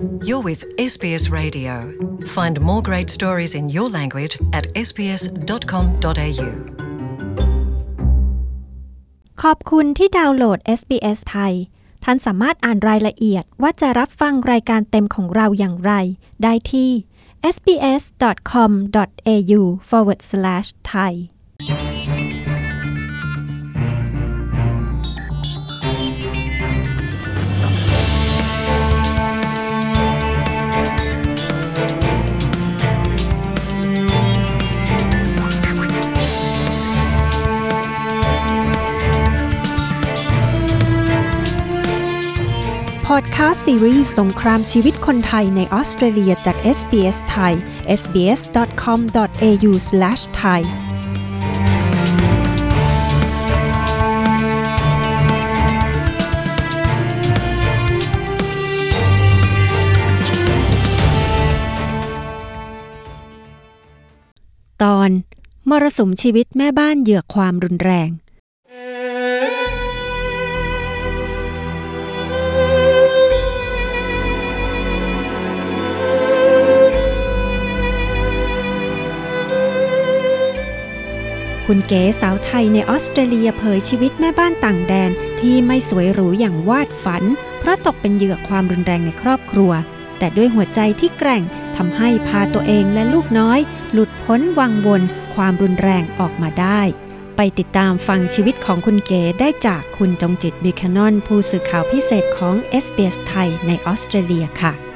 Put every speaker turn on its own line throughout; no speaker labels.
You're with SBS Radio. Find more great stories in your language at sbs.com.au.
ขอบคุณที่ดาวน์โหลด SBS ไทย ท่านสามารถอ่านรายละเอียดว่าจะรับฟังรายการเต็มของเราอย่างไร ได้ที่ sbs.com.au/thai พอดแคสต์ซีรีส์สงครามชีวิตคนไทยในออสเตรเลียจาก SBS ไทย sbs.com.au/thai ตอน มรสุมชีวิตแม่บ้านเหยื่อความรุนแรง คุณเก๋สาวไทยในออสเตรเลียเผยชีวิตแม่บ้านต่างแดนที่ไม่สวยหรูอย่างวาดฝัน เพราะตกเป็นเหยื่อความรุนแรงในครอบครัว แต่ด้วยหัวใจที่แกร่งทำให้พาตัวเองและลูกน้อย หลุดพ้นวังวนความรุนแรงออกมาได้ ไปติดตามฟังชีวิตของคุณเก๋ได้จากคุณจงจิตบิคานอนผู้สื่อข่าวพิเศษของ SBS ไทยในออสเตรเลียค่ะ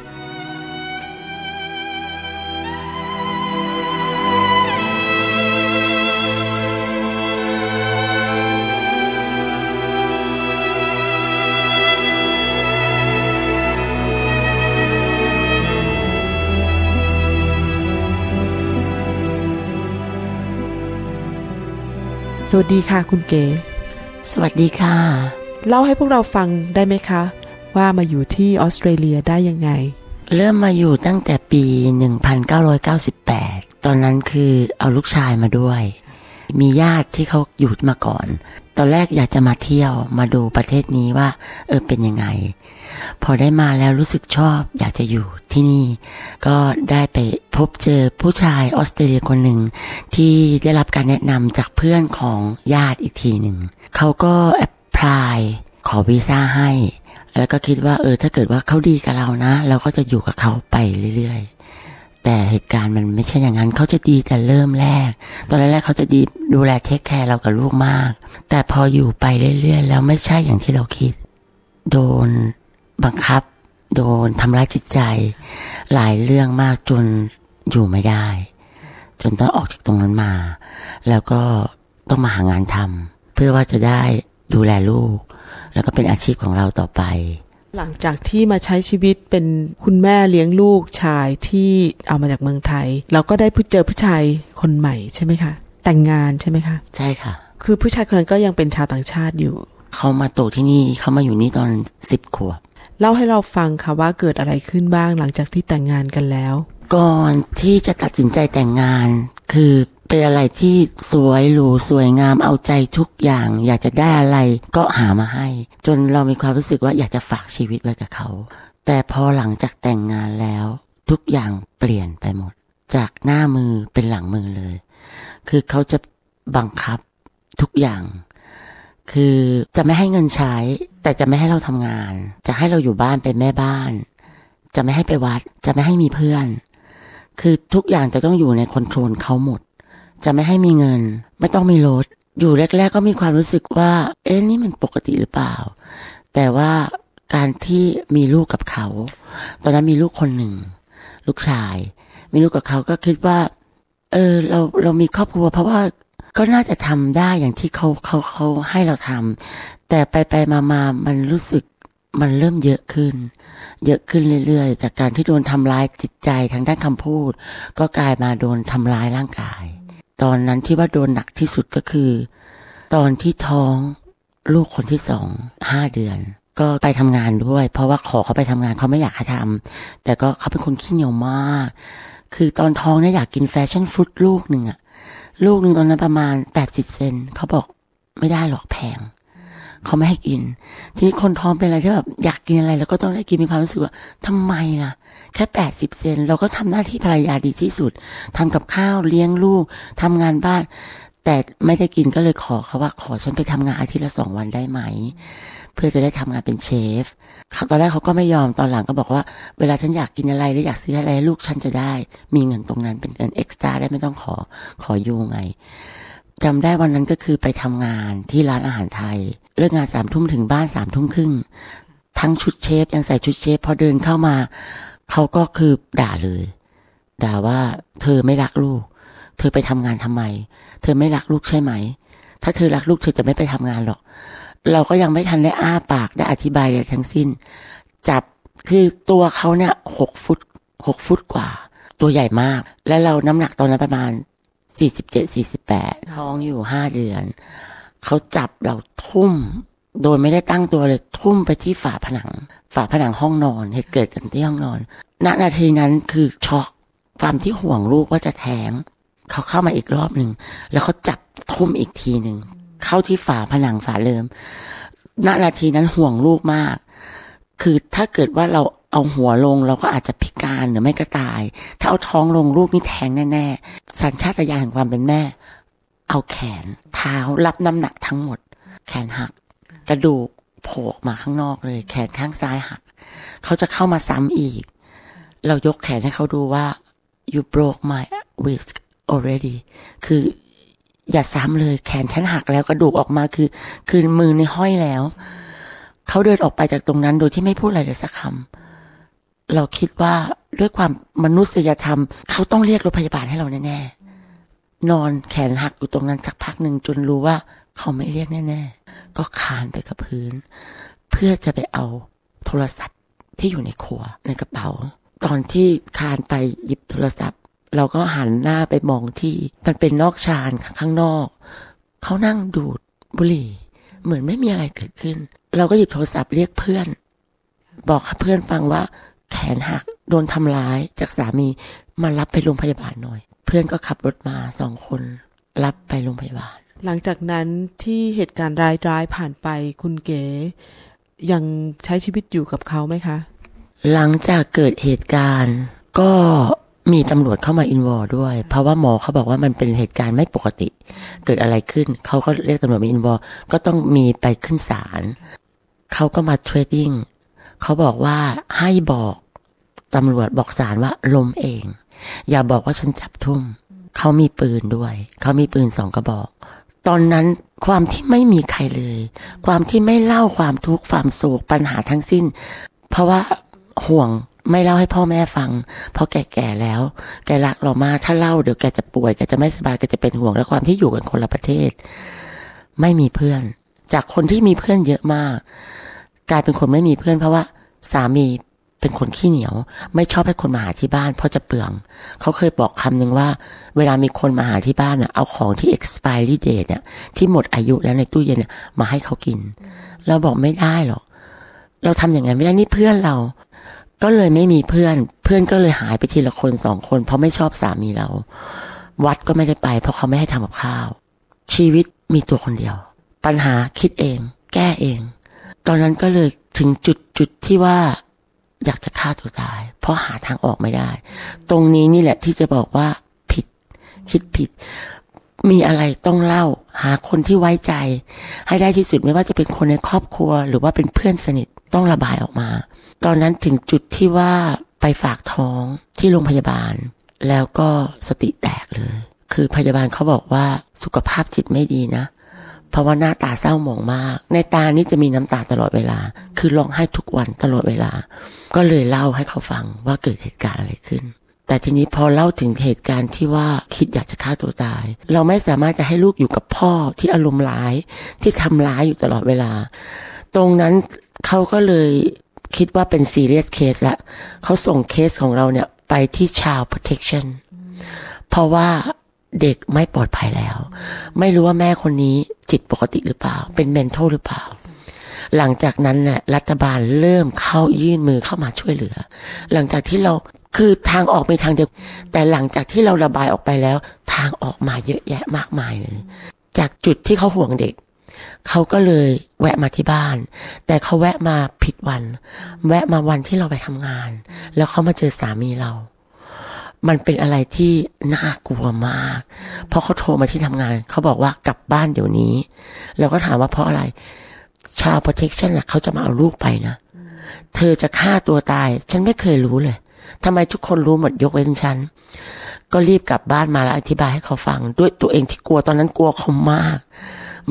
วัสดีค่ะคุณเก๋
สวัสดีค่ะ
เล่าให้พวกเราฟังได้ไหมคะ ว่ามาอยู่ที่ออสเตรเลียได้ยังไง
เริ่มมาอยู่ตั้งแต่ปี 1998 ตอนนั้นคือเอาลูกชายมาด้วย มีญาติที่เขาอยู่มาก่อน ตอนแรกอยากจะมาเที่ยวมาดูประเทศนี้ว่า เออเป็นยังไง พอได้มาแล้วรู้สึกชอบอยากจะอยู่ที่นี่ ก็ได้ไปพบเจอผู้ชายออสเตรเลียคนหนึ่ง ที่ได้รับการแนะนำจากเพื่อนของญาติอีกทีหนึ่ง เขาก็แอพพลายขอวีซ่าให้ แล้วก็คิดว่าเออถ้าเกิดว่าเขาดีกับเรานะ เราก็จะอยู่กับเขาไปเรื่อยๆ แต่เหตุการณ์มันไม่ใช่อย่างนั้นเขาจะดีแต่เริ่มแรก ตอนแรกๆเขาจะดีดูแลเทคแคร์เรากับลูกมาก แต่พออยู่ไปเรื่อยๆ แล้วไม่ใช่อย่างที่เราคิด โดน บังคับ โดนทำร้ายจิตใจ หลายเรื่องมากจนอยู่ไม่ได้ จนต้องออกจากตรงนั้นมา แล้วก็ต้องมาหางานทำเพื่อว่าจะได้ดูแลลูก แล้วก็เป็นอาชีพของเราต่อไป
หลังจากที่มาใช้ชีวิตเป็นคุณแม่เลี้ยงลูกชายที่เอามาจากเมืองไทย เราก็ได้เจอผู้ชายคนใหม่ใช่ไหมคะ แต่งงานใช่ไหมคะ
ใช่ค่ะ
คือผู้ชายคนนั้นก็ยังเป็นชาวต่างชาติอยู่
เขามาโตที่นี่เขามาอยู่นี่ตอนสิบขวบ
เล่าให้เราฟังค่ะว่าเกิดอะไรขึ้นบ้างหลังจากที่แต่งงานกันแล้ว
ก่อนที่จะตัดสินใจแต่งงาน คือเป็นอะไรที่สวยหรูสวยงามเอาใจทุกอย่าง อยากจะได้อะไรก็หามาให้ จนเรามีความรู้สึกว่าอยากจะฝากชีวิตไว้กับเขา แต่พอหลังจากแต่งงานแล้ว ทุกอย่างเปลี่ยนไปหมด จากหน้ามือเป็นหลังมือเลย คือเขาจะบังคับทุกอย่าง คือจะไม่ให้เงินใช้ แต่จะไม่ให้เราทำงาน จะให้เราอยู่บ้านเป็นแม่บ้าน จะไม่ให้ไปวัด จะไม่ให้มีเพื่อน คือทุกอย่างจะต้องอยู่ในคอนโทรลเขาหมด จะไม่ให้มีเงิน ไม่ต้องมีรถ อยู่แรก ๆ ก็มีความรู้สึกว่า เอ๊ะนี่มันปกติหรือเปล่า แต่ว่าการที่มีลูกกับเขา ตอนนั้นมีลูกคนหนึ่ง ลูกชาย มีลูกกับเขาก็คิดว่า เออเราเรามีครอบครัวเพราะว่า ก็น่าจะทำได้อย่างที่เขาเขาเขาให้เราทำแต่ไปไปมามามันรู้สึกมันเริ่มเยอะขึ้น เยอะขึ้นเรื่อยๆ จากการที่โดนทำร้ายจิตใจทางด้านคำพูด ก็กลายมาโดนทำร้ายร่างกาย ตอนนั้นที่ว่าโดนหนักที่สุดก็คือ ตอนที่ท้องลูกคนที่สองห้าเดือน ก็ไปทำงานด้วย เพราะว่าขอเขาไปทำงานเขาไม่อยากให้ทำแต่ก็เขาเป็นคนขี้เหนียวมาก คือตอนท้องเนี่ยอยากกินแฟชั่นฟุตลูกหนึ่งอะ ลูกหนึ่งตอนนั้นประมาณแปดสิบเซนเขาบอกไม่ได้หรอกแพงเขาไม่ให้กิน ทีนี้คนท้องเป็นอะไรที่แบบอยากกินอะไร แล้วก็ต้องได้กินมีความรู้สึกว่าทำไมล่ะ แค่แปดสิบเซนเราก็ทำหน้าที่ภรรยาดีที่สุดทำกับข้าวเลี้ยงลูกทำงานบ้าน แต่ไม่ได้กินก็เลยขอเขาว่า ขอฉันไปทำงานอาทิตย์ละสองวันได้ไหม เพื่อจะได้ทำงานเป็นเชฟเขาตอนแรกเขาก็ไม่ยอมตอนหลังก็บอกว่า เวลาฉันอยากกินอะไรหรืออยากซื้ออะไรลูกฉันจะได้ มีเงินตรงนั้นเป็นเงินเอ็กซ์ตร้าได้ไม่ต้องขอขอยูไงจำได้วันนั้นก็คือไปทำงานที่ร้านอาหารไทย เลิกงานสามทุ่มถึงบ้านสามทุ่มครึ่ง ทั้งชุดเชฟยังใส่ชุดเชฟพอเดินเข้ามา เขาก็คือด่าเลย ด่าว่าเธอไม่รักลูก เธอไปทำงานทำไม เธอไม่รักลูกใช่ไหม ถ้าเธอรักลูกเธอจะไม่ไปทำงานหรอก เราก็ยังไม่ทันได้อ้าปากได้อธิบายอะไรทั้งสิ้น จับคือตัวเขาเนี่ยหกฟุตหกฟุตกว่า ตัวใหญ่มาก และเราน้ำหนักตอนนั้นประมาณสี่สิบเจ็ดสี่สิบแปดท้องอยู่ห้าเดือน เขาจับเราทุ่ม โดยไม่ได้ตั้งตัวเลยทุ่มไปที่ฝาผนัง ฝาผนังห้องนอน เหตุเกิดกันที่ห้องนอน ณนาทีนั้นคือช็อกความที่ห่วงลูกว่าจะแท้ง เขาเข้ามาอีกรอบหนึ่ง แล้วเขาจับทุ่มอีกทีหนึ่ง เข้าที่ฝาผนังฝาเลิมณนาทีนั้นห่วงลูกมาก คือถ้าเกิดว่าเราเอาหัวลงเราก็อาจจะพิการหรือไม่ก็ตาย ถ้าเอาท้องลงลูกนี่แทงแน่ๆ สัญชาตญาณแห่งความเป็นแม่ เอาแขน เท้ารับน้ำหนักทั้งหมด แขนหัก กระดูกโผล่มาข้างนอกเลย แขนข้างซ้ายหัก เขาจะเข้ามาซ้ำอีก เรายกแขนให้เขาดูว่า you broke my wrist already คืออย่าซ้ำเลยแขนฉันหักแล้วกระดูกออกมาคือ คือมือในห้อยแล้ว เขาเดินออกไปจากตรงนั้นโดยที่ไม่พูดอะไรเลยสักคำเราคิดว่าด้วยความมนุษยธรรม เขาต้องเรียกรถพยาบาลให้เราแน่ๆนอนแขนหักอยู่ตรงนั้นสักพักหนึ่งจนรู้ว่า เขาไม่เรียกแน่ๆ ก็คานไปกับพื้น เพื่อจะไปเอาโทรศัพท์ที่อยู่ในครัวในกระเป๋า ตอนที่คานไปหยิบโทรศัพท์ เราก็หันหน้าไปมองที่มันเป็นนอกชานข้างนอก เขานั่งดูดบุหรี่ เหมือนไม่มีอะไรเกิดขึ้น เราก็หยิบโทรศัพท์เรียกเพื่อน บอกให้เพื่อนฟังว่า แขนหักโดนทำร้ายจากสามีมารับไปโรงพยาบาลหน่อย เพื่อนก็ขับรถมาสองคน รับไปโรงพยาบาล
หลังจากนั้นที่เหตุการณ์ร้ายๆผ่านไปคุณเก๋ ยังใช้ชีวิตอยู่กับเขาไหมคะ
หลังจากเกิดเหตุการณ์ก็ มีตำรวจเข้ามา involve ด้วย เพราะว่าหมอเขาบอกว่ามันเป็นเหตุการณ์ไม่ปกติ เกิดอะไรขึ้น เขาก็เรียกตำรวจมา involve ก็ต้องมีไปขึ้นศาลเขาก็มา threatening เขาบอกว่าให้บอกตำรวจบอกศาลว่าล้มเอง อย่าบอกว่าฉันจับทุ่มเขามีปืนด้วย เขามีปืนสองกระบอก ตอนนั้นความที่ไม่มีใครเลย ความที่ไม่เล่าความทุกข์ความโศกปัญหาทั้งสิ้น เพราะว่าห่วง ไม่เล่าให้พ่อแม่ฟัง เพราะแก่แล้ว แกรักเรามากถ้าเล่าเดี๋ยวแกจะป่วยแกจะไม่สบายแกจะเป็นห่วงและความที่อยู่กันคนละประเทศ ไม่มีเพื่อน จากคนที่มีเพื่อนเยอะมาก กลายเป็นคนไม่มีเพื่อนเพราะว่า สามีเป็นคนขี้เหนียว ไม่ชอบให้คนมาหาที่บ้าน เพราะจะเปลือง เขาเคยบอกคำหนึ่งว่า เวลามีคนมาหาที่บ้านน่ะเอาของที่ expiry date เนี่ยที่หมดอายุแล้วในตู้เย็นเนี่ยมาให้เขากิน เราบอกไม่ได้หรอกเราทำอย่างนั้นไม่ได้นี่เพื่อนเรา ก็เลยไม่มีเพื่อน เพื่อนก็เลยหายไปทีละคนสองคน เพราะไม่ชอบสามีเรา วัดก็ไม่ได้ไป เพราะเขาไม่ให้ทำกับข้าว ชีวิตมีตัวคนเดียว ปัญหาคิดเอง แก้เอง ตอนนั้นก็เลยถึงจุดจุดที่ว่าอยากจะฆ่าตัวตาย เพราะหาทางออกไม่ได้ ตรงนี้นี่แหละที่จะบอกว่าผิด คิดผิด มีอะไรต้องเล่า หาคนที่ไว้ใจ ให้ได้ที่สุดไม่ว่าจะเป็นคนในครอบครัว หรือว่าเป็นเพื่อนสนิทต้องระบายออกมา ตอนนั้นถึงจุดที่ว่าไปฝากท้องที่โรงพยาบาล แล้วก็สติแตกเลย คือพยาบาลเขาบอกว่าสุขภาพจิตไม่ดีนะ เพราะว่าหน้าตาเศร้าหมองมาก ในตานี่จะมีน้ำตาตลอดเวลา คือร้องไห้ทุกวันตลอดเวลา ก็เลยเล่าให้เขาฟังว่าเกิดเหตุการณ์อะไรขึ้นแต่ทีนี้พอเล่าถึงเหตุการณ์ที่ว่าคิดอยากจะฆ่าตัวตาย เราไม่สามารถจะให้ลูกอยู่กับพ่อที่อารมณ์ร้ายที่ทำร้ายอยู่ตลอดเวลา ตรงนั้นเขาก็เลย คิดว่าเป็น serious case ละเขาส่งเคสของเราเนี่ยไปที่ child protection เพราะว่าเด็กไม่ปลอดภัยแล้ว ไม่รู้ว่าแม่คนนี้จิตปกติหรือเปล่า เป็น mental หรือเปล่า หลังจากนั้นเนี่ยรัฐบาลเริ่มเข้ายื่นมือเข้ามาช่วยเหลือ หลังจากที่เราคือทางออกมีทางเดียว แต่หลังจากที่เราระบายออกไปแล้ว ทางออกมาเยอะแยะมากมายเลย จากจุดที่เขาห่วงเด็ก เขาก็เลยแวะมาที่บ้าน แต่เขาแวะมาผิดวัน แวะมาวันที่เราไปทำงาน แล้วเขามาเจอสามีเรา มันเป็นอะไรที่น่ากลัวมาก เพราะเขาโทรมาที่ทำงาน เขาบอกว่ากลับบ้านเดี๋ยวนี้ เราก็ถามว่าเพราะอะไร ชาว protection น่ะเขาจะมาเอาลูกไปนะ เธอจะฆ่าตัวตาย ฉันไม่เคยรู้เลยทำไมทุกคนรู้หมดยกเว้นฉัน ก็รีบกลับบ้านมาแล้วอธิบายให้เขาฟัง ด้วยตัวเองที่กลัวตอนนั้นกลัวเขามาก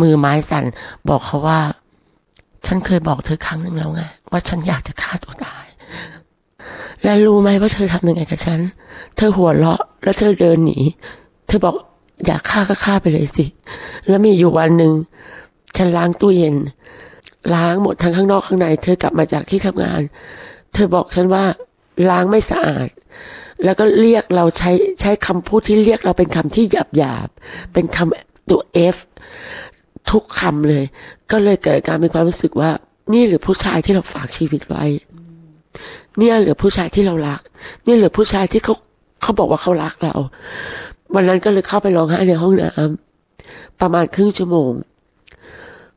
มือไม้สั่น บอกเขาว่า ฉันเคยบอกเธอครั้งหนึ่งแล้วไง ว่าฉันอยากจะฆ่าตัวตาย และรู้ไหมว่าเธอทำยังไงกับฉัน เธอหัวเราะ แล้วเธอเดินหนี เธอบอกอยากฆ่าก็ฆ่าไปเลยสิ แล้วมีอยู่วันหนึ่งฉันล้างตู้เย็น ล้างหมดทั้งข้างนอกข้างใน เธอกลับมาจากที่ทำงาน เธอบอกฉันว่าล้างไม่สะอาด แล้วก็เรียกเราใช้ใช้คำพูดที่เรียกเราเป็นคำที่หยาบหยาบเป็นคำตัว F ทุกคำเลย ก็เลยเกิดการมีความรู้สึกว่า นี่หรือผู้ชายที่เราฝากชีวิตไว้ เนี่ยหรือผู้ชายที่เรารัก นี่หรือผู้ชายที่เขาเขาบอกว่าเขารักเรา วันนั้นก็เลยเข้าไปร้องไห้ในห้องน้ำประมาณครึ่งชั่วโมง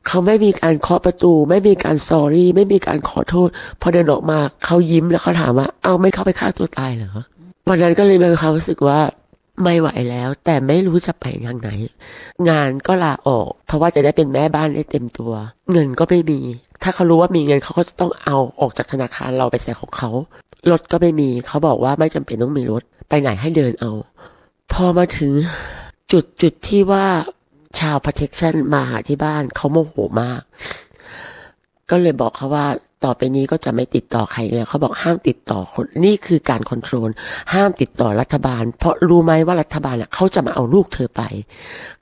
เขาไม่มีการเคาะประตู ไม่มีการสอรี่ไม่มีการขอโทษ พอเดินออกมาเขายิ้มแล้วเขาถามว่า เอาไม่เข้าไปฆ่าตัวตายเหรอวันนั้นก็เลยมีความรู้สึกว่า ไม่ไหวแล้ว แต่ไม่รู้จะไปทางไหน งานก็ลาออก เพราะว่าจะได้เป็นแม่บ้านได้เต็มตัว เงินก็ไม่มี ถ้าเขารู้ว่ามีเงินเขาก็จะต้องเอาออกจากธนาคารเราไปใส่ของเขารถก็ไม่มี เขาบอกว่าไม่จำเป็นต้องมีรถไปไหนให้เดินเอา พอมาถึงจุดจุดที่ว่าชาว protection มาหาที่บ้านเขาโมโหมาก ก็เลยบอกเขาว่า ต่อไปนี้ก็จะไม่ติดต่อใครแล้วเขาบอกห้ามติดต่อคนนี่คือการคอนโทรลห้ามติดต่อรัฐบาล เพราะรู้ไหมว่ารัฐบาลน่ะเขาจะมาเอาลูกเธอไป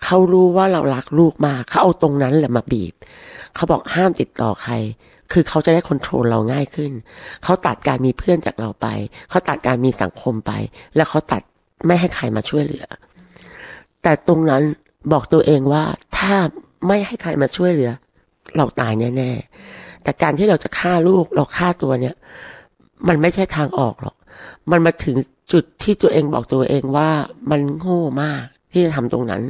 เขารู้ว่าเรารักลูกมากเขาเอาตรงนั้นแหละมาบีบ เขาบอกห้ามติดต่อใคร คือเขาจะได้คอนโทรลเราง่ายขึ้น เขาตัดการมีเพื่อนจากเราไป เขาตัดการมีสังคมไป แล้วเขาตัดไม่ให้ใครมาช่วยเหลือ แต่ตรงนั้นบอกตัวเองว่าถ้าไม่ให้ใครมาช่วยเหลือ เราตายแน่ๆ แต่การที่เราจะฆ่าลูกเราฆ่าตัวเนี่ย มันไม่ใช่ทางออกหรอก มันมาถึงจุดที่ตัวเองบอกตัวเองว่ามันโง่มากที่จะทำตรงนั้น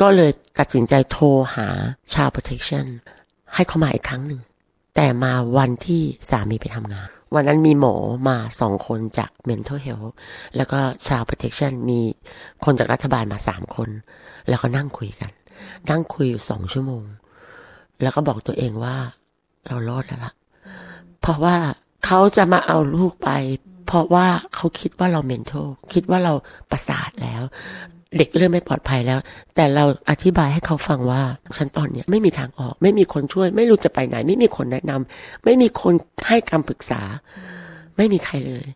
ก็เลยตัดสินใจโทรหาชาว protection ให้เขามาอีกครั้งหนึ่ง แต่มาวันที่สามีไปทำงาน วันนั้นมีหมอมาสองคนจาก mental health แล้วก็ชาว protection มีคนจากรัฐบาลมาสามคน แล้วก็นั่งคุยกัน นั่งคุยอยู่สองชั่วโมง แล้วก็บอกตัวเองว่า เรารอดแล้วล่ะ เพราะว่าเขาจะมาเอาลูกไป เพราะว่าเขาคิดว่าเราเมน t ท l คิดว่าเราประสาทแล้ว เด็กเริ่มไม่ปลอดภัยแล้ว แต่เราอธิบายให้เขาฟังว่า ฉันตอนเนี้ยไม่มีทางออก ไม่มีคนช่วย ไม่รู้จะไปไหน ไม่มีคนแนะนำไม่มีคนให้คำปรึกษา ไม่มีใครเลย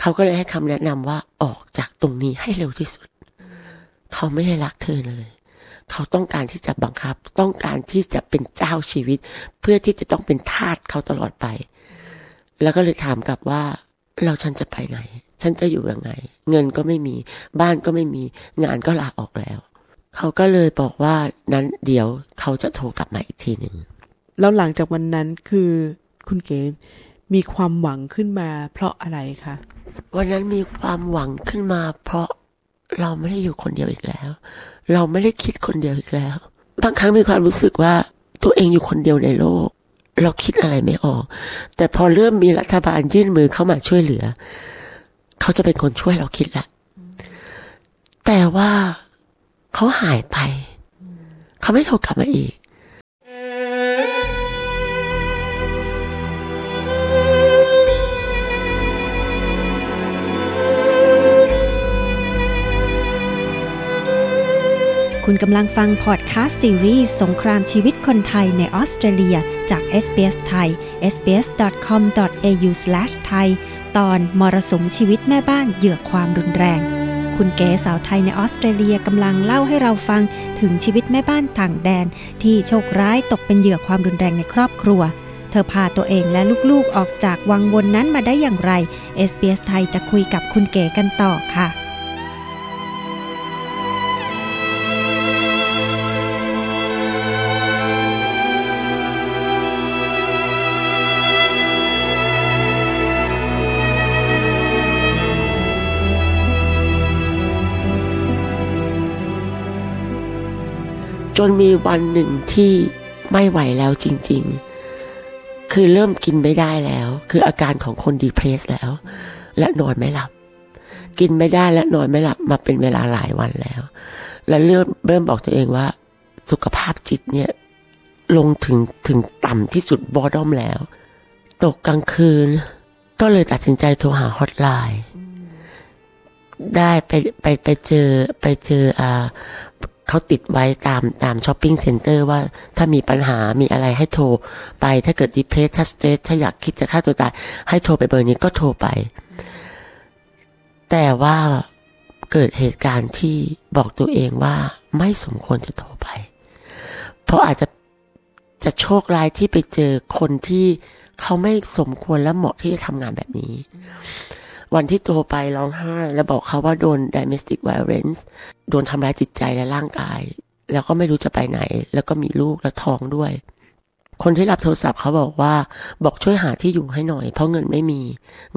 เขาก็เลยให้คำแนะนำว่าออกจากตรงนี้ให้เร็วที่สุด เขาไม่ได้รักเธอเลย เขาต้องการที่จะบังคับ ต้องการที่จะเป็นเจ้าชีวิต เพื่อที่จะต้องเป็นทาสเขาตลอดไป แล้วก็เลยถามกลับว่าเราฉันจะไปไหน ฉันจะอยู่ยังไง เงินก็ไม่มี บ้านก็ไม่มี งานก็ลาออกแล้ว เขาก็เลยบอกว่านั้นเดี๋ยวเขาจะโทรกลับมาอีกทีหนึ่ง
แล้วหลังจากวันนั้นคือคุณเก๋มีความหวังขึ้นมา เพราะอะไรคะ
วันนั้นมีความหวังขึ้นมา เพราะเราไม่ได้อยู่คนเดียวอีกแล้ว เราไม่ได้คิดคนเดียวอีกแล้ว บางครั้งมีความรู้สึกว่าตัวเองอยู่คนเดียวในโลก เราคิดอะไรไม่ออก แต่พอเริ่มมีรัฐบาลยื่นมือเข้ามาช่วยเหลือ เขาจะเป็นคนช่วยเราคิดแหละ แต่ว่าเขาหายไป เขาไม่โทรกลับมาอีก
คุณกำลังฟังพอดคาสต์ซีรีส์สงครามชีวิตคนไทยในออสเตรเลียจาก SBS ไทย sbs.com.au/thai ตอนมรสุมชีวิตแม่บ้านเหยื่อความรุนแรง คุณเก๋สาวไทยในออสเตรเลียกำลังเล่าให้เราฟังถึงชีวิตแม่บ้านต่างแดน ที่โชคร้ายตกเป็นเหยื่อความรุนแรงในครอบครัว เธอพาตัวเองและลูกๆออกจากวังวนนั้นมาได้อย่างไร SBS ไทยจะคุยกับคุณเก๋กันต่อค่ะ
จนมีวันหนึ่งที่ไม่ไหวแล้วจริง ๆ คือเริ่มกินไม่ได้แล้ว คืออาการของคนดีเพรสแล้ว และนอนไม่หลับ กินไม่ได้และนอนไม่หลับมาเป็นเวลาหลายวันแล้ว และเริ่มเริ่มบอกตัวเองว่า สุขภาพจิตเนี่ยลงถึงถึงต่ำที่สุดบอดอมแล้ว ตกกลางคืน ก็เลยตัดสินใจโทรหาฮอตไลน์ได้ไปไปไปเจอไปเจออ่า เขาติดไว้ตามตาม shopping center ว่าถ้ามีปัญหามีอะไรให้โทรไปถ้าเกิด depressed ถ้า stressed ถ้าอยากคิดจะฆ่าตัวตาย ให้โทรไปเบอร์นี้ก็โทรไป แต่ว่าเกิดเหตุการณ์ที่บอกตัวเองว่าไม่สมควรจะโทรไป เพราะอาจจะจะโชคร้ายที่ไปเจอคนที่เขาไม่สมควรและเหมาะที่จะทำงานแบบนี้ วันที่โทรไปร้องไห้ แล้วบอกเขาว่าโดน domestic violence โดนทำร้ายจิตใจและร่างกาย แล้วก็ไม่รู้จะไปไหน แล้วก็มีลูกและท้องด้วย คนที่รับโทรศัพท์เขาบอกว่าบอกช่วยหาที่อยู่ให้หน่อย เพราะเงินไม่มี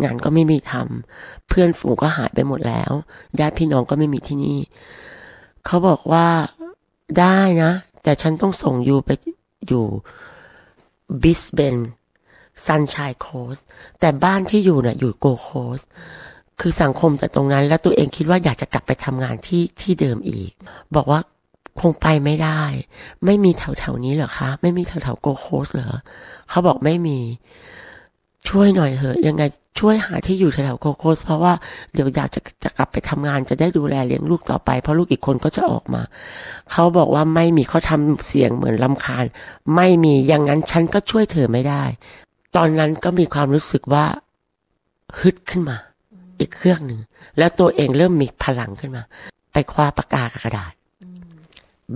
งานก็ไม่มีทำเพื่อนฝูงก็หายไปหมดแล้วญาติพี่น้องก็ไม่มีที่นี่ เขาบอกว่าได้นะ แต่ฉันต้องส่งยูไปอยู่บริสเบน ซันช n ยโคสแต่บ้านที่อยู่น่ะอยู่โกโคสคือสังคมจากตรงนั้น แล้วตัวเองคิดว่าอยากจะกลับไปทำงานที่ที่เดิมอีก บอกว่าคงไปไม่ได้ ไม่มีแถวแถวๆนี้เหรอคะ ไม่มีแถวแถวโกโคสเหรอเขาบอกไม่มี ช่วยหน่อยเถอะ ยังไงช่วยหาที่อยู่แถวๆโกโคส เพราะว่าเดี๋ยวอยากจะจะกลับไปทำงานจะได้ดูแลเลี้ยงลูกต่อไป เพราะลูกอีกคนก็จะออกมา เขาบอกว่าไม่มีเขาทำเสียงเหมือนลำคาญ ไม่มีอย่างนั้นฉันก็ช่วยเธอไม่ได้ ตอนนั้นก็มีความรู้สึกว่าฮึดขึ้นมา อีกเครื่องหนึ่ง แล้วตัวเองเริ่มมีพลังขึ้นมา ไปคว้าปากกากับกระดาษ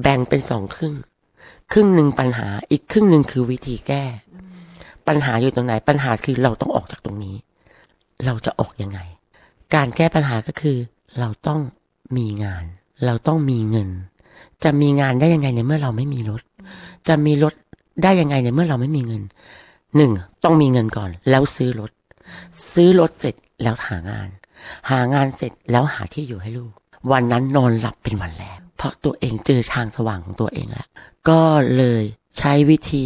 แบ่งเป็นสองครึ่ง ครึ่งหนึ่งปัญหา อีกครึ่งหนึ่งคือวิธีแก้ ปัญหาอยู่ตรงไหน ปัญหาคือเราต้องออกจากตรงนี้ เราจะออกยังไง การแก้ปัญหาก็คือ เราต้องมีงาน เราต้องมีเงิน จะมีงานได้ยังไงในเมื่อเราไม่มีรถ จะมีรถได้ยังไงในเมื่อเราไม่มีเงิน หนึ่งต้องมีเงินก่อน แล้วซื้อรถ ซื้อรถเสร็จแล้วหางาน หางานเสร็จแล้วหาที่อยู่ให้ลูก วันนั้นนอนหลับเป็นวันแรกเพราะตัวเองเจอทางสว่างของตัวเองแล้วก็เลยใช้วิธี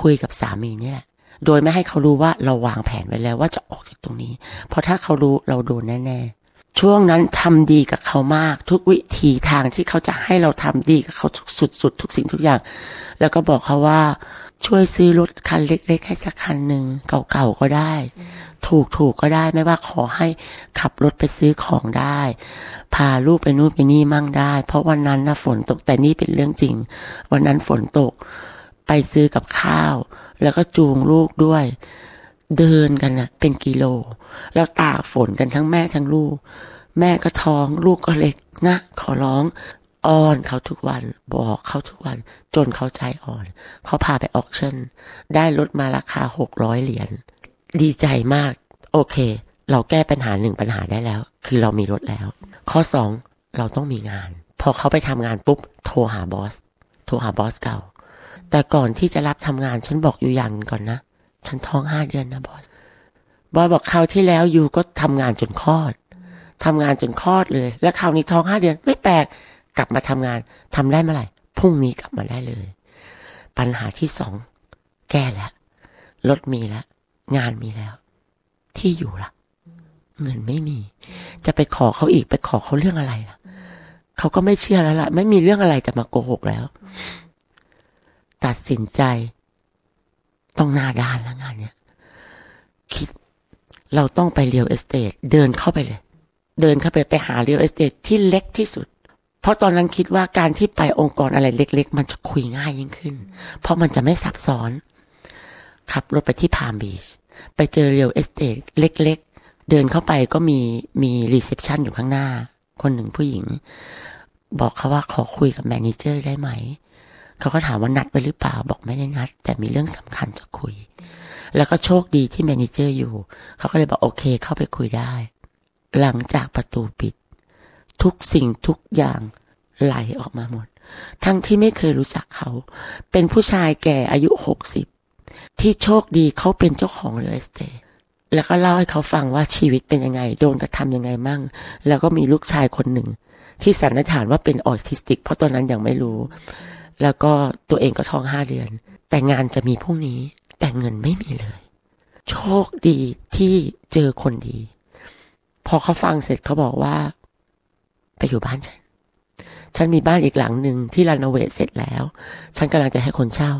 คุยกับสามีนี่แหละโดยไม่ให้เขารู้ว่าเราวางแผนไว้แล้วว่าจะออกจากตรงนี้ เพราะถ้าเขารู้เราโดนแน่ๆ ช่วงนั้นทำดีกับเขามาก ทุกวิธีทางที่เขาจะให้เราทำดีกับเขาสุดๆทุกสิ่งทุกอย่าง แล้วก็บอกเขาว่าช่วยซื้อรถคันเล็กๆให้สักคันหนึ่งเก่าๆก็ได้ ถูกถูกก็ได้ไม่ว่าขอให้ขับรถไปซื้อของได้ พาลูกไปนู่นไปนี่มั่งได้ เพราะวันนั้นนะฝนตกแต่นี่เป็นเรื่องจริง วันนั้นฝนตก ไปซื้อกับข้าว แล้วก็จูงลูกด้วย เดินกันนะเป็นกิโล แล้วตากฝนกันทั้งแม่ทั้งลูก แม่ก็ท้องลูกก็เล็กนะ ขอร้องอ้อนเขาทุกวันบอกเขาทุกวัน จนเขาใจอ่อน เขาพาไปออกชั่น ได้รถมาราคาหกร้อยเหรียญดีใจมาก โอเค เราแก้ปัญหาหนึ่งปัญหาได้แล้ว คือเรามีรถแล้ว ข้อสองเราต้องมีงาน พอเขาไปทำงานปุ๊บ โทรหาบอส โทรหาบอสเก่า แต่ก่อนที่จะรับทำงานฉันบอกอยู่อย่างหนึ่งก่อนนะ ฉันท้องห้าเดือนนะบอส บอสบอกคราวที่แล้วยูก็ทำงานจนคลอดทำงานจนคลอดเลย แล้วคราวนี้ท้องห้าเดือนไม่แปลก กลับมาทำงานทำได้เมื่อไหร่พรุ่งนี้กลับมาได้เลย ปัญหาที่สองแก้แล้วรถมีแล้วงานมีแล้ว ที่อยู่ล่ะเงินไม่มี จะไปขอเขาอีกไปขอเขาเรื่องอะไรล่ะเขาก็ไม่เชื่อแล้วล่ะ ไม่มีเรื่องอะไรจะมาโกหกแล้ว ตัดสินใจ ต้องหน้าด้านแล้วงานเนี้ยคิดเราต้องไป real estate เดินเข้าไปเลย เดินเข้าไปไปหา real estate ที่เล็กที่สุด เพราะตอนนั้นคิดว่าการที่ไปองค์กรอะไรเล็ก ๆ มันจะคุยง่ายยิ่งขึ้น เพราะมันจะไม่ซับซ้อน ขับรถไปที่ Palm Beachไปเจอ real estate เล็ก ๆ เดินเข้าไปก็มีมี reception อยู่ข้างหน้า คนหนึ่งผู้หญิง บอกเขาว่าขอคุยกับ manager ได้ไหม เขาก็ถามว่านัดไว้หรือเปล่าบอกไม่ได้นัด แต่มีเรื่องสำคัญจะคุย แล้วก็โชคดีที่ manager อยู่ เขาก็เลยบอกโอเค เข้าไปคุยได้ หลังจากประตูปิด ทุกสิ่งทุกอย่างไหลออกมาหมด ทั้งที่ไม่เคยรู้จักเขา เป็นผู้ชายแก่อายุหกสิบที่โชคดีเขาเป็นเจ้าของ real estate แล้วก็เล่าให้เขาฟังว่าชีวิตเป็นยังไง โดนกระทำยังไงมั่ง แล้วก็มีลูกชายคนหนึ่ง ที่สันนิษฐานว่าเป็นออทิสติก เพราะตอนนั้นยังไม่รู้ แล้วก็ตัวเองก็ท้องห้าเดือน แต่งานจะมีพรุ่งนี้ แต่เงินไม่มีเลย โชคดีที่เจอคนดี พอเขาฟังเสร็จเขาบอกว่า ไปอยู่บ้านฉัน ฉันมีบ้านอีกหลังหนึ่งที่รีโนเวทเสร็จแล้ว ฉันกำลังจะให้คนเช่า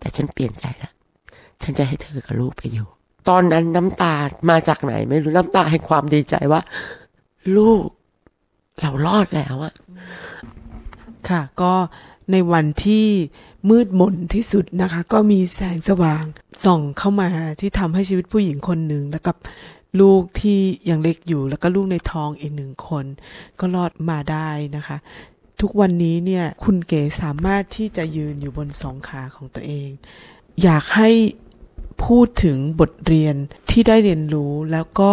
แต่ฉันเปลี่ยนใจแล้วฉันจะให้เธอกับลูกไปอยู่ ตอนนั้นน้ำตามาจากไหน ไม่รู้น้ำตาแห่งความดีใจว่า ลูกเรารอดแล้วอะ
ค่ะ ก็ในวันที่มืดมนที่สุดนะคะ ก็มีแสงสว่างส่องเข้ามาที่ทำให้ชีวิตผู้หญิงคนหนึ่งแล้วกับลูกที่ยังเล็กอยู่แล้วก็ลูกในท้องอีกหนึ่งคน ก็รอดมาได้นะคะ ทุกวันนี้เนี่ยคุณเก๋สามารถที่จะยืนอยู่บนสองขาของตัวเอง อยากให้พูดถึงบทเรียนที่ได้เรียนรู้แล้วก็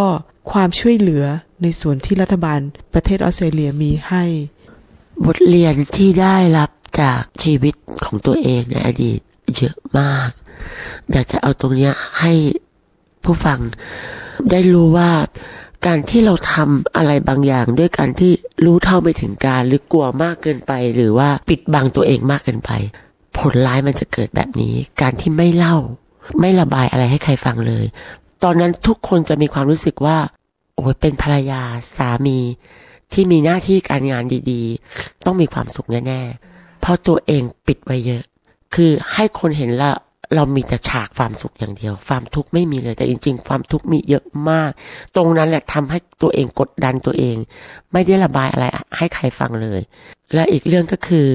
ความช่วยเหลือในส่วนที่รัฐบาลประเทศออสเตรเลียมีให้
บทเรียนที่ได้รับ จากชีวิตของตัวเองในอดีตเยอะมากอยากจะเอาตรงนี้ให้ผู้ฟังได้รู้ว่าการที่เราทำอะไรบางอย่าง ด้วยการที่รู้เท่าไม่ถึงการ หรือกลัวมากเกินไป หรือว่าปิดบังตัวเองมากเกินไป ผลร้ายมันจะเกิดแบบนี้ การที่ไม่เล่า ไม่ระบายอะไรให้ใครฟังเลย ตอนนั้นทุกคนจะมีความรู้สึกว่า โอ้ยเป็นภรรยาสามี ที่มีหน้าที่การงานดี ๆ ต้องมีความสุขแน่ๆ ราะตัวเองปิดไว้เยอะ คือให้คนเห็นละเรามีแต่ฉากความสุขอย่างเดียว ความทุกข์ไม่มีเลย แต่จริง ๆ ความทุกข์มีเยอะมาก ตรงนั้นแหละทำให้ตัวเองกดดันตัวเอง ไม่ได้ระบายอะไรให้ใครฟังเลย และอีกเรื่องก็คือ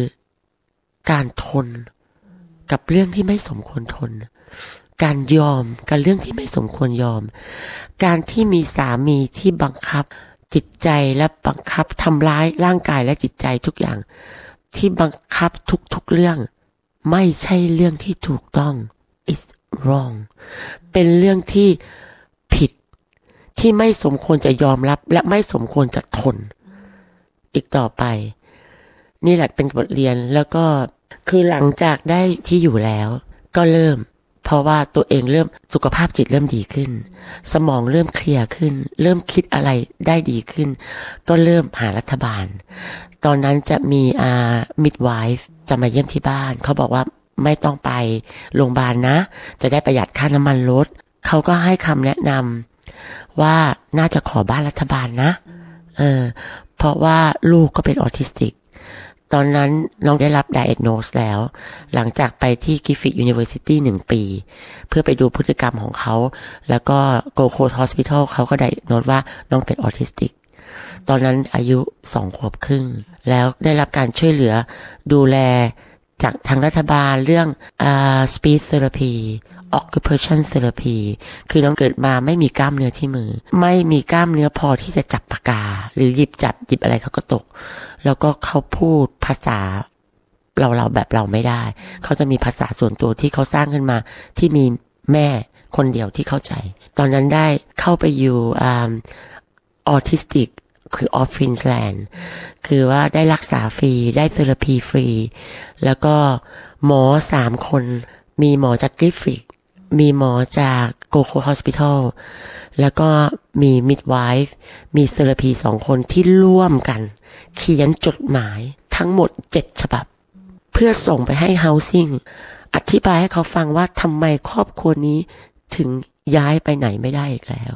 การทนกับเรื่องที่ไม่สมควรทน การยอมกับเรื่องที่ไม่สมควรยอม การที่มีสามีที่บังคับจิตใจและบังคับทำร้ายร่างกายและจิตใจทุกอย่าง ที่บังคับทุกๆเรื่อง ไม่ใช่เรื่องที่ถูกต้อง is wrong เป็นเรื่องที่ผิด ที่ไม่สมควรจะยอมรับ และไม่สมควรจะทน อีกต่อไป นี่แหละเป็นบทเรียนแล้วก็คือหลังจากได้ที่อยู่แล้ว ก็เริ่ม เพราะว่าตัวเองเริ่มสุขภาพจิตเริ่มดีขึ้น สมองเริ่มเคลียร์ขึ้น เริ่มคิดอะไรได้ดีขึ้น ก็เริ่มหารัฐบาล ตอนนั้นจะมีอ่ามิดไวฟ์จะมาเยี่ยมที่บ้าน เขาบอกว่าไม่ต้องไปโรงพยาบาลนะ จะได้ประหยัดค่าน้ำมันรถ เขาก็ให้คำแนะนำว่าน่าจะขอบ้านรัฐบาลนะ เออ เพราะว่าลูกก็เป็นออทิสติก ตอนนั้นน้องได้รับ diagnose แล้ว หลังจากไปที่ Griffith University หนึ่งปี เพื่อไปดูพฤติกรรมของเขา แล้วก็ Go Coast Hospital เขาก็ได้โน้ตว่าน้องเป็นออทิสติก ตอนนั้นอายุสองขวบครึ่ง แล้วได้รับการช่วยเหลือดูแลจากทางรัฐบาลเรื่องอ่า speech therapy occupation therapy คือน้องเกิดมาไม่มีกล้ามเนื้อที่มือ ไม่มีกล้ามเนื้อพอที่จะจับปากกา หรือหยิบจับหยิบอะไรเขาก็ตก แล้วก็เขาพูดภาษาเราเราแบบเราไม่ได้ เขาจะมีภาษาส่วนตัวที่เขาสร้างขึ้นมาที่มีแม่คนเดียวที่เข้าใจ ตอนนั้นได้เข้าไปอยู่ออทิสติก คือ Autism Queensland คือว่าได้รักษาฟรี ได้ therapy ฟรี แล้วก็หมอสามคน มีหมอจาก Griffith มีหมอจาก Gold Coast Hospital แล้วก็มีมิดไวฟ์มีเทอราพีสองคนที่ร่วมกัน เขียนจดหมายทั้งหมดเจ็ดฉบับ เพื่อส่งไปให้ housing อธิบายให้เขาฟังว่าทำไมครอบครัวนี้ถึงย้ายไปไหนไม่ได้อีกแล้ว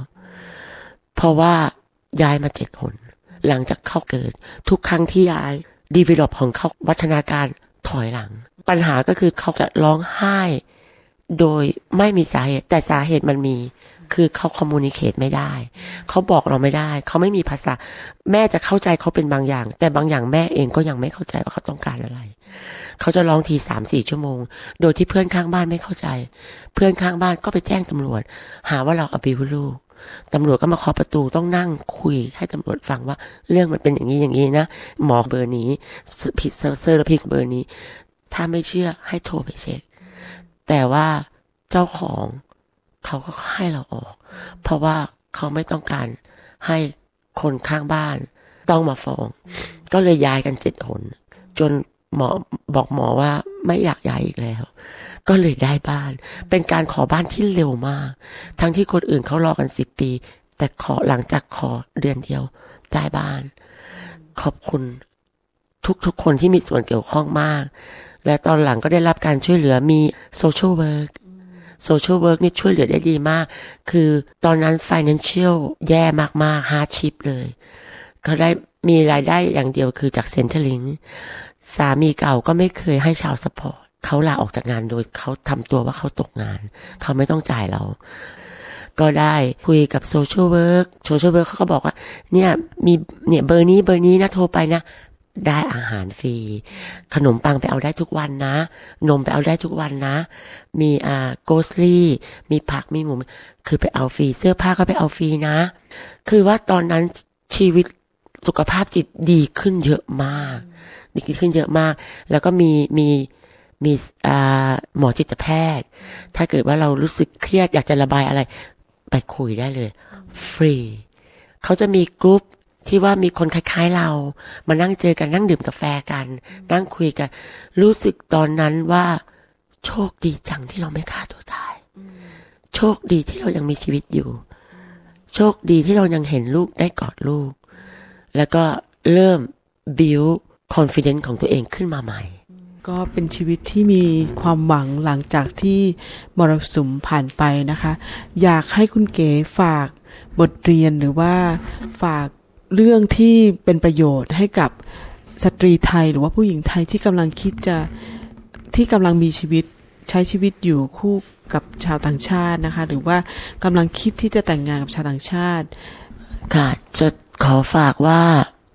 เพราะว่าย้ายมาเจ็ดคน หลังจากเขาเกิด ทุกครั้งที่ย้ายดีเวลอปของเขาวัฒนาการถอยหลัง ปัญหาก็คือเขาจะร้องไห้ โดยไม่มีสาเหตุ แต่สาเหตุมันมี คือเขา communicate ไม่ได้ เขาบอกเราไม่ได้ เขาไม่มีภาษา แม่จะเข้าใจเขาเป็นบางอย่าง แต่บางอย่างแม่เองก็ยังไม่เข้าใจว่าเขาต้องการอะไร เขาจะร้องทีสามสี่ชั่วโมง โดยที่เพื่อนข้างบ้านไม่เข้าใจ เพื่อนข้างบ้านก็ไปแจ้งตำรวจ หาว่าเรา abuse ลูก ตำรวจก็มาเคาะประตูต้องนั่งคุยให้ตำรวจฟังว่า เรื่องมันเป็นอย่างนี้อย่างนี้นะ หมอเบอร์นี้ speech therapy เบอร์นี้ ถ้าไม่เชื่อให้โทรไปเช็ค แต่ว่าเจ้าของเขาก็ให้เราออก เพราะว่าเขาไม่ต้องการให้คนข้างบ้าน ต้องมาฟ้อง ก็เลยย้ายกันเจ็ดหน จนหมอบอกหมอว่า ไม่อยากย้ายอีกแล้ว ก็เลยได้บ้าน เป็นการขอบ้านที่เร็วมาก ทั้งที่คนอื่นเขารอกันสิบปี แต่ขอหลังจากขอเดือนเดียวได้บ้าน ขอบคุณทุกๆคนที่มีส่วนเกี่ยวข้องมาก และตอนหลังก็ได้รับการช่วยเหลือมี social work social work นี่ช่วยเหลือได้ดีมาก คือตอนนั้น financial แย่มากๆ hardship เลยเขาได้มีรายได้อย่างเดียวคือจาก Centrelink สามีเก่าก็ไม่เคยให้ child support เขาลาออกจากงานโดยเขาทำตัวว่าเขาตกงาน เขาไม่ต้องจ่ายเรา ก็ได้คุยกับ social work social work เขาก็บอกว่า เนี่ยมีเนี่ยเบอร์นี้เบอร์นี้นะโทรไปนะ ได้อาหารฟรี ขนมปังไปเอาได้ทุกวันนะ นมไปเอาได้ทุกวันนะ มีอ่า grocery มีผักมีหมูคือไปเอาฟรีเสื้อผ้าก็ไปเอาฟรีนะ คือว่าตอนนั้นชีวิตสุขภาพจิตดีขึ้นเยอะมาก ดีขึ้นเยอะมาก แล้วก็มีมีมีหมอจิตแพทย์ ถ้าเกิดว่าเรารู้สึกเครียดอยากจะระบายอะไร ไปคุยได้เลย ฟรี เขาจะมีกรุ๊ปที่ว่ามีคนคล้ายๆเรา มานั่งเจอกันนั่งดื่มกาแฟกัน นั่งคุยกัน รู้สึกตอนนั้นว่าโชคดีจังที่เราไม่ฆ่าตัวตาย โชคดีที่เรายังมีชีวิตอยู่ โชคดีที่เรายังเห็นลูกได้กอดลูก แล้วก็เริ่มบิว build confidence ของตัวเองขึ้นมาใหม่
ก็เป็นชีวิตที่มีความหวังหลังจากที่มรสุมผ่านไปนะคะ อยากให้คุณเก๋ฝากบทเรียนหรือว่าฝากเรื่องที่เป็นประโยชน์ให้กับสตรีไทยหรือว่าผู้หญิงไทยที่กำลังคิดจะที่กำลังมีชีวิตใช้ชีวิตอยู่คู่กับชาวต่างชาตินะคะ หรือว่ากำลังคิดที่จะแต่งงานกับชาวต่างชาติ
ค่ะ จะขอฝากว่า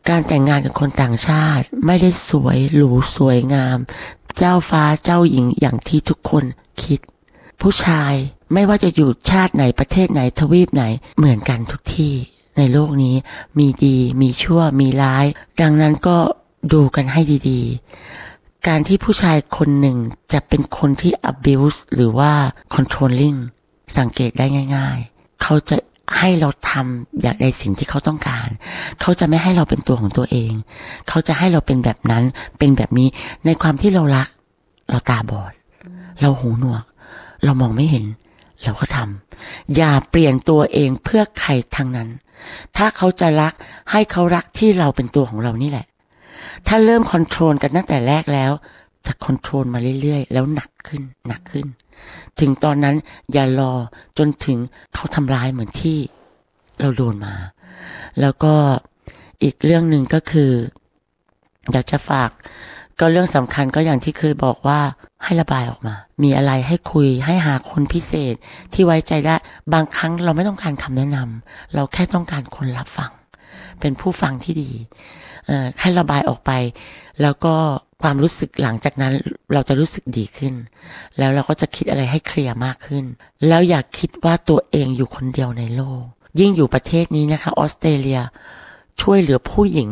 การแต่งงานกับคนต่างชาติ ไม่ได้สวยหรูสวยงาม เจ้าฟ้าเจ้าหญิงอย่างที่ทุกคนคิด ผู้ชายไม่ว่าจะอยู่ชาติไหนประเทศไหนทวีปไหนเหมือนกันทุกที่ ในโลกนี้มีดีมีชั่วมีร้าย ดังนั้นก็ดูกันให้ดีๆ การที่ผู้ชายคนหนึ่งจะเป็นคนที่ abuse หรือว่า controlling สังเกตได้ง่าย ๆ เขาจะ ให้เราทำอย่างในสิ่งที่เขาต้องการ เขาจะไม่ให้เราเป็นตัวของตัวเอง เขาจะให้เราเป็นแบบนั้นเป็นแบบนี้ในความที่เรารัก เราตาบอด เราหูหนวก เรามองไม่เห็น เราก็ทำอย่าเปลี่ยนตัวเองเพื่อใครทั้งนั้น ถ้าเขาจะรักให้เขารักที่เราเป็นตัวของเรานี่แหละ ถ้าเริ่มคอนโทรลกันตั้งแต่แรกแล้วจะคอนโทรลมาเรื่อยๆ แล้วหนักขึ้นหนักขึ้น ถึงตอนนั้นอย่ารอจนถึงเขาทำร้ายเหมือนที่เราโดนมา แล้วก็อีกเรื่องหนึ่งก็คือ อยากจะฝาก ก็เรื่องสำคัญก็อย่างที่เคยบอกว่าให้ระบายออกมา มีอะไรให้คุยให้หาคนพิเศษที่ไว้ใจได้ บางครั้งเราไม่ต้องการคำแนะนำเราแค่ต้องการคนรับฟัง เป็นผู้ฟังที่ดีเอ่อให้ระบายออกไป แล้วก็ ความรู้สึกหลังจากนั้นเราจะรู้สึกดีขึ้น แล้วเราก็จะคิดอะไรให้เคลียร์มากขึ้น แล้วอย่าคิดว่าตัวเองอยู่คนเดียวในโลก ยิ่งอยู่ประเทศนี้นะคะออสเตรเลีย ช่วยเหลือผู้หญิง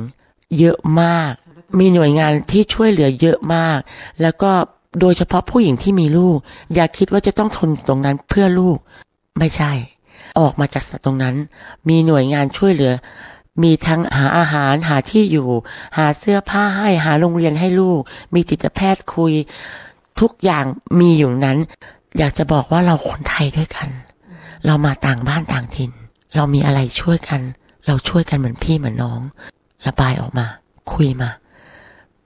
เยอะมาก มีหน่วยงานที่ช่วยเหลือเยอะมาก แล้วก็โดยเฉพาะผู้หญิงที่มีลูก อย่าคิดว่าจะต้องทนตรงนั้นเพื่อลูก ไม่ใช่ ออกมาจากตรงนั้น มีหน่วยงานช่วยเหลือ มีทั้งหาอาหารหาที่อยู่ หาเสื้อผ้าให้หาโรงเรียนให้ลูก มีจิตแพทย์คุย ทุกอย่างมีอยู่นั้น อยากจะบอกว่าเราคนไทยด้วยกัน เรามาต่างบ้านต่างถิ่น เรามีอะไรช่วยกัน เราช่วยกันเหมือนพี่เหมือนน้อง ระบายออกมา คุยมา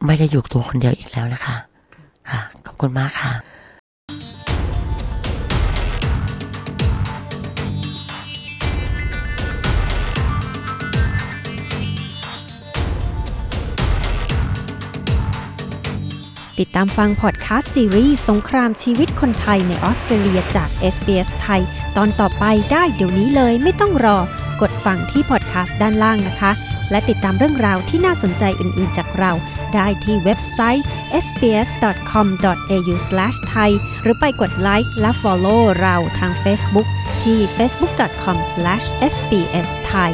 ไม่ได้อยู่ตัวคนเดียวอีกแล้วนะคะค่ะขอบคุณมากค่ะ
ติดตามฟังพอดแคสต์ซีรีส์สงครามชีวิตคนไทยในออสเตรเลียจาก SBS ไทย ตอนต่อไปได้เดี๋ยวนี้เลยไม่ต้องรอ กดฟังที่พอดแคสต์ด้านล่างนะคะ และติดตามเรื่องราวที่น่าสนใจอื่น ๆ จากเรา ได้ที่เว็บไซต์ sbs.com.au/thai หรือไปกดไลค์และ follow เราทาง Facebook ที่ facebook.com/sbsthai